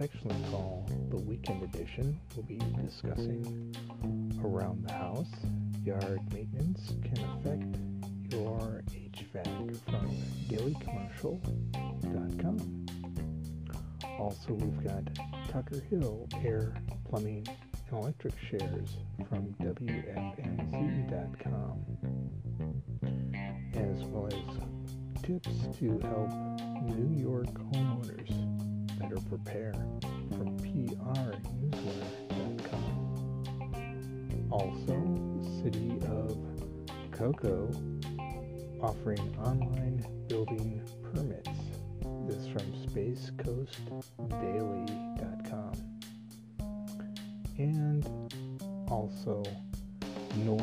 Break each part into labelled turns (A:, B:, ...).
A: affectionately call the Weekend Edition. We'll be discussing around the house. Yard maintenance can affect your HVAC from dailycommercial.com. Also, we've got Tucker Hill Air, Plumbing, and Electric shares from WFNZ.com, as well as tips to help New York homeowners better prepare from PRNewswire.com. Also, City of Cocoa offering online building permits. This from spacecoastdaily.com. And also Nor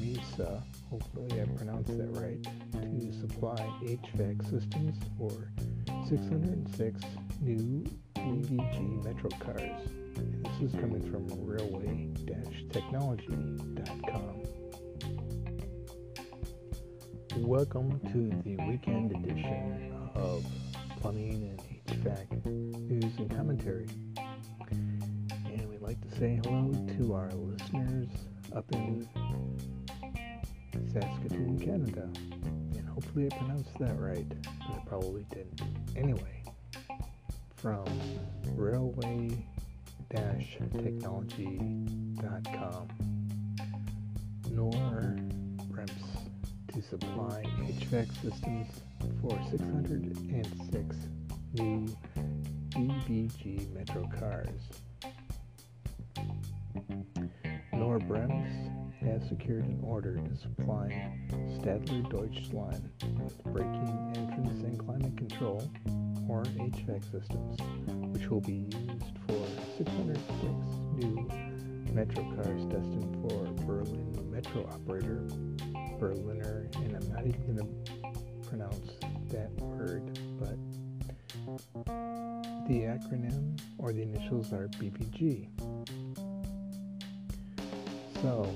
A: Mesa. hopefully I pronounced that right, to supply HVAC systems for 606 new BVG Metro cars. And this is coming from railway-technology.com. Welcome to the weekend edition of Plumbing and HVAC News and Commentary. And we'd like to say hello to our listeners up in Saskatoon, Canada. And hopefully I pronounced that right, but I probably didn't. Anyway, from railway-technology.com, Knorr to supply HVAC systems for 606 new BVG Metro cars. Knorr-Bremse has secured an order to supply Stadler Deutschland with braking, entrance, and climate control, or HVAC systems, which will be used for 606 new Metro cars destined for Berlin Metro operator Berliner, and I'm not even going to pronounce that word, but the acronym or the initials are BVG. So,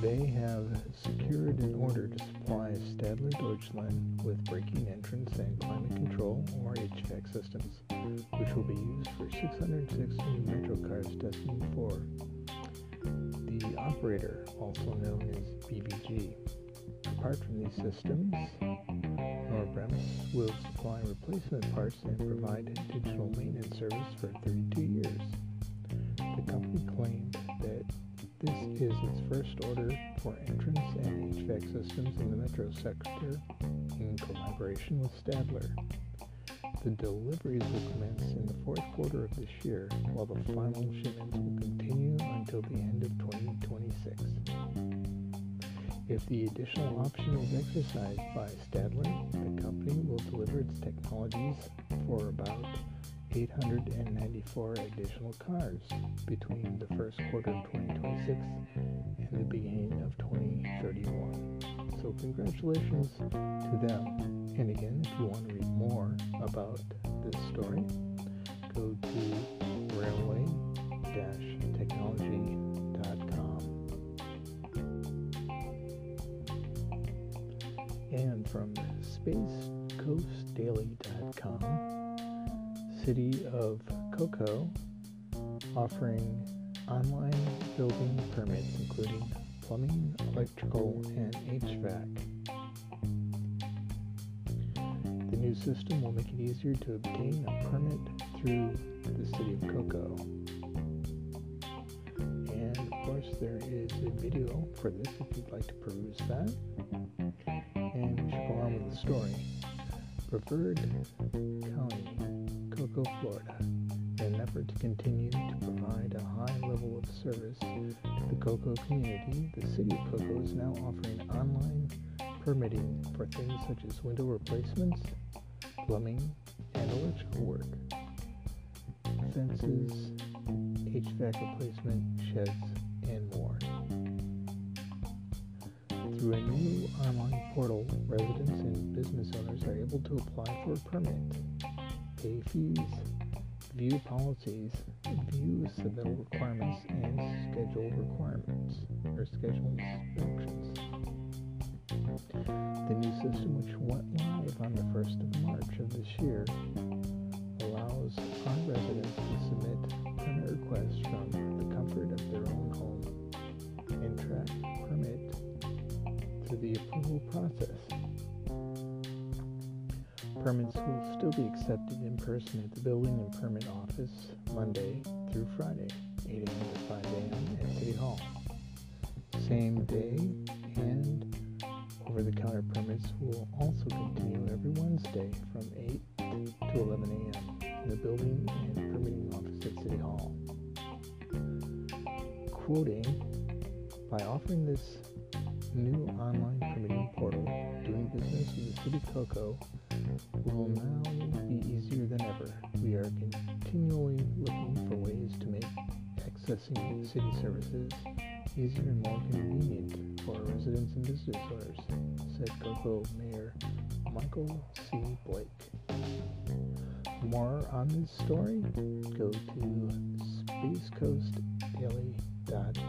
A: they have secured an order to supply Stadler Deutschland with braking entrance and climate control or HVAC systems, which will be used for 606 new Metro cars destined for the operator, also known as BVG. Apart from these systems, Knorr-Bremse will supply replacement parts and provide digital maintenance service for 32 years. The company claimed this is its first order for entrance and HVAC systems in the metro sector in collaboration with Stadler. The deliveries will commence in the fourth quarter of this year, while the final shipments will continue until the end of 2026. If the additional option is exercised by Stadler, the company will deliver its technologies for about 894 additional cars between the first quarter of 2026 and the beginning of 2031. So congratulations to them. And again, if you want to read more about this story, go to railway-technology.com. And from spacecoastdaily.com, City of Cocoa offering online building permits including plumbing, electrical, and HVAC. The new system will make it easier to obtain a permit through the City of Cocoa. And of course, there is a video for this if you'd like to peruse that. And we should go on with the story. Brevard County Florida, in an effort to continue to provide a high level of service to the cocoa community, the City of Cocoa is now offering online permitting for things such as window replacements, plumbing, and electrical work, fences, HVAC replacement, sheds, and more. Through a new online portal, residents and business owners are able to apply for a permit fees view policies, view submittal requirements, and schedule requirements or schedule inspections. The new system, which went live on the 1st of March of this year, allows our residents to submit permit requests from the comfort of their own home and track permit to the approval process Permits will still be accepted in person at the Building and Permit Office Monday through Friday, 8 a.m. to 5 a.m. at City Hall. Same day and over-the-counter permits will also continue every Wednesday from 8 to 11 a.m. in the Building and Permitting Office at City Hall. Quoting, by offering this new online permitting portal, of Cocoa will now be easier than ever. We are continually looking for ways to make accessing city services easier and more convenient for our residents and business owners, said Cocoa Mayor Michael C. Blake. More on this story, go to spacecoastdaily.com.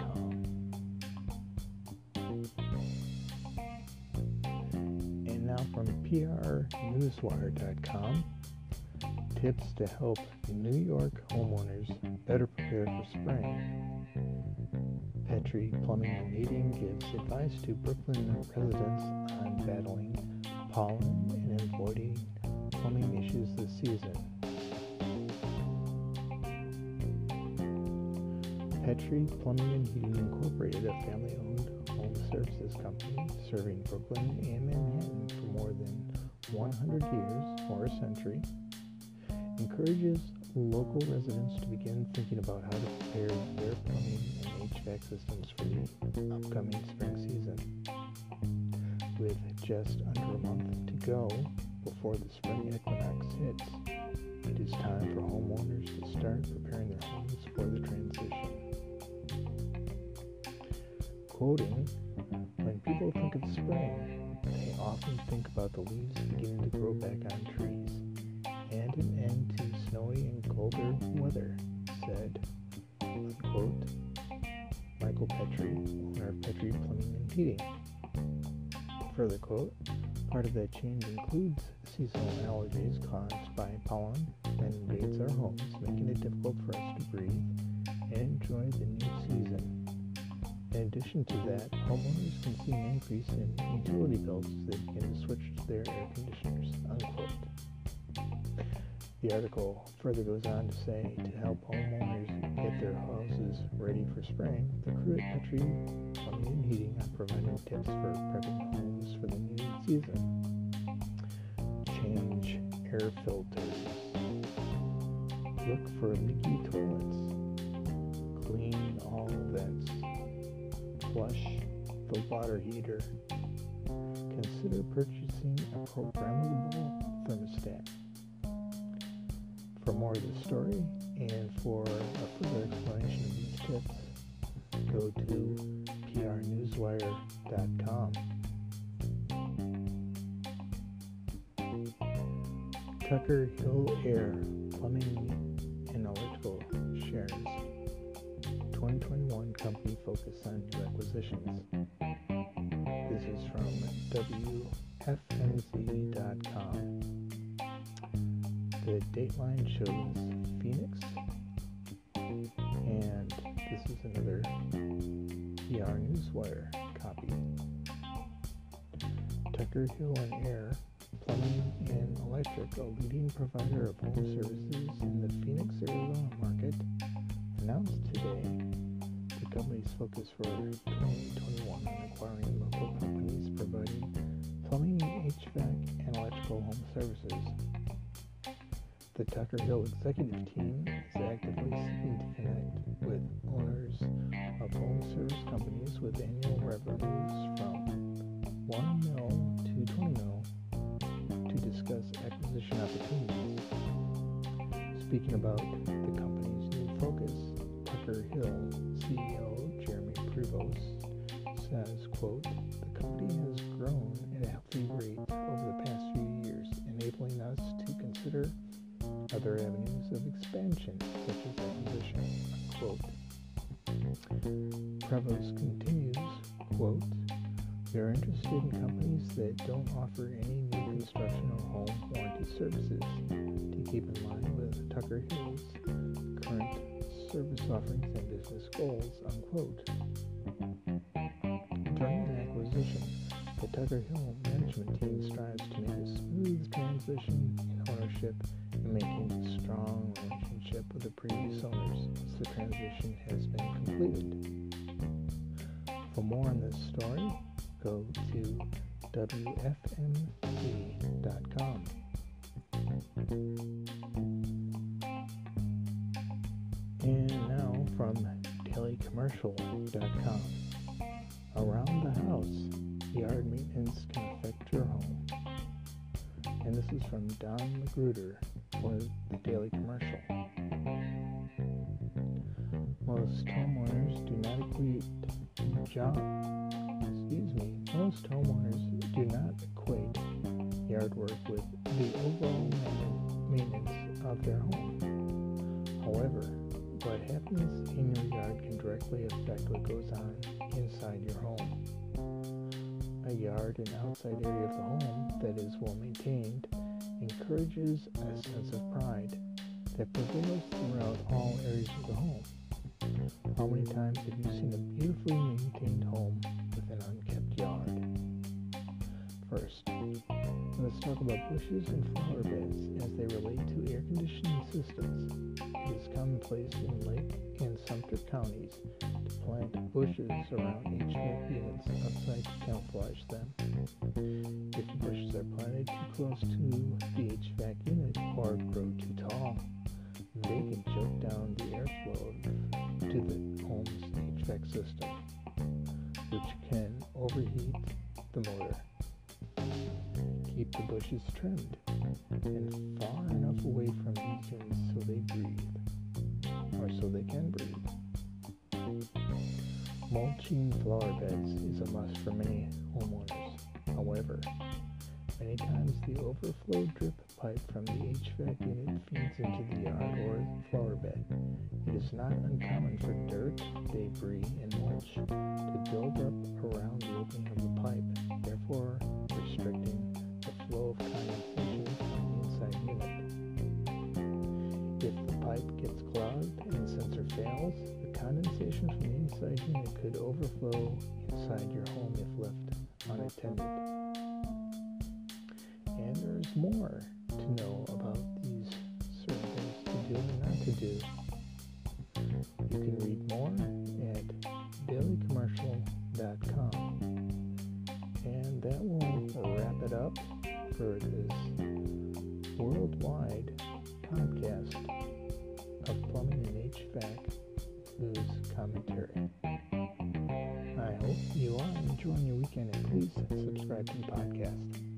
A: from prnewswire.com, tips to help New York homeowners better prepare for spring. Petrie Plumbing and Heating gives advice to Brooklyn residents on battling pollen and avoiding plumbing issues this season. Petrie Plumbing and Heating Incorporated, a family-owned home services company serving Brooklyn and Manhattan for more than 100 years or a century, encourages local residents to begin thinking about how to prepare their plumbing and HVAC systems for the upcoming spring season. With just under a month to go before the spring equinox hits, it is time for homeowners to start preparing their homes for the transition. Quoting, when people think of spring, they often think about the leaves beginning to grow back on trees and an end to snowy and colder weather, said, Michael Petrie, owner of Petrie Plumbing and Heating. Further quote, part of that change includes seasonal allergies caused by pollen that invades our homes, making it difficult for us to breathe and enjoy the new season. In addition to that, homeowners can see an increase in utility bills begin to switch to their air conditioners, unquote. The article further goes on to say to help homeowners get their houses ready for spring, the crew at Petrie Plumbing and Heating are providing tips for prepping homes for the new season. Change air filters. Look for leaky toilets. Clean all vents. Flush the water heater. Consider purchasing a programmable thermostat. For more of the story and for a further explanation of these tips, go to prnewswire.com. Tucker Hill Air Plumbing focus on new acquisitions. This is from WFNZ.com. The dateline shows Phoenix, and this is another PR Newswire copy. Tucker Hill and Air Plumbing and Electric, a leading provider of home services in the Phoenix, Arizona market, announced today company's focus for 2021 on acquiring local companies providing plumbing, HVAC, and electrical home services. The Tucker Hill executive team is actively seeking to connect with owners of home service companies with annual revenues from 1 mil to 20 mil to discuss acquisition opportunities. Speaking about the focus, Tucker Hill CEO Jeremy Prevost says, quote, the company has grown at a healthy rate over the past few years, enabling us to consider other avenues of expansion, such as acquisition, quote. Prevost continues, quote, we are interested in companies that don't offer any new construction or home warranty services to keep in line with Tucker Hill's current service offerings and business goals, unquote. During the acquisition, The Tucker Hill management team strives to make a smooth transition in ownership and maintain a strong relationship with the previous owners once the transition has been completed. For more on this story, go to WFNZ.com. from dailycommercial.com. Around the house, yard maintenance can affect your home. And this is from Don Magruder for the Daily Commercial. Most homeowners do not equate job. Excuse me. Most homeowners do not equate yard work with the overall maintenance of their home. However, what happens in your yard can directly affect what goes on inside your home. A yard and outside area of the home that is well maintained encourages a sense of pride that prevails throughout all areas of the home. How many times have you seen a beautifully maintained home with an unkept yard? First, let's talk about bushes and flower beds as they relate to air conditioning systems. It is commonplace in Lake and Sumter counties to plant bushes around HVAC units outside to camouflage them. If the bushes are planted too close to the HVAC unit or grow too tall, they can choke down the airflow to the home's HVAC system, which can overheat the motor. Keep the bushes trimmed and far enough away from beacons so they breathe, or so they can breathe. Mulching flower beds is a must for many homeowners. However, many times the overflow drip pipe from the HVAC unit feeds into the yard or flower bed. It is not uncommon for dirt, debris, and mulch to build up around the opening of the pipe, therefore restricting of the inside unit. If the pipe gets clogged and the sensor fails, the condensation from the inside unit could overflow inside your home if left unattended. And there's more to know about these certain things to do and not to do. You can read more at dailycommercial.com. for this worldwide podcast of plumbing and HVAC news commentary. I hope you are enjoying your weekend and please subscribe to the podcast.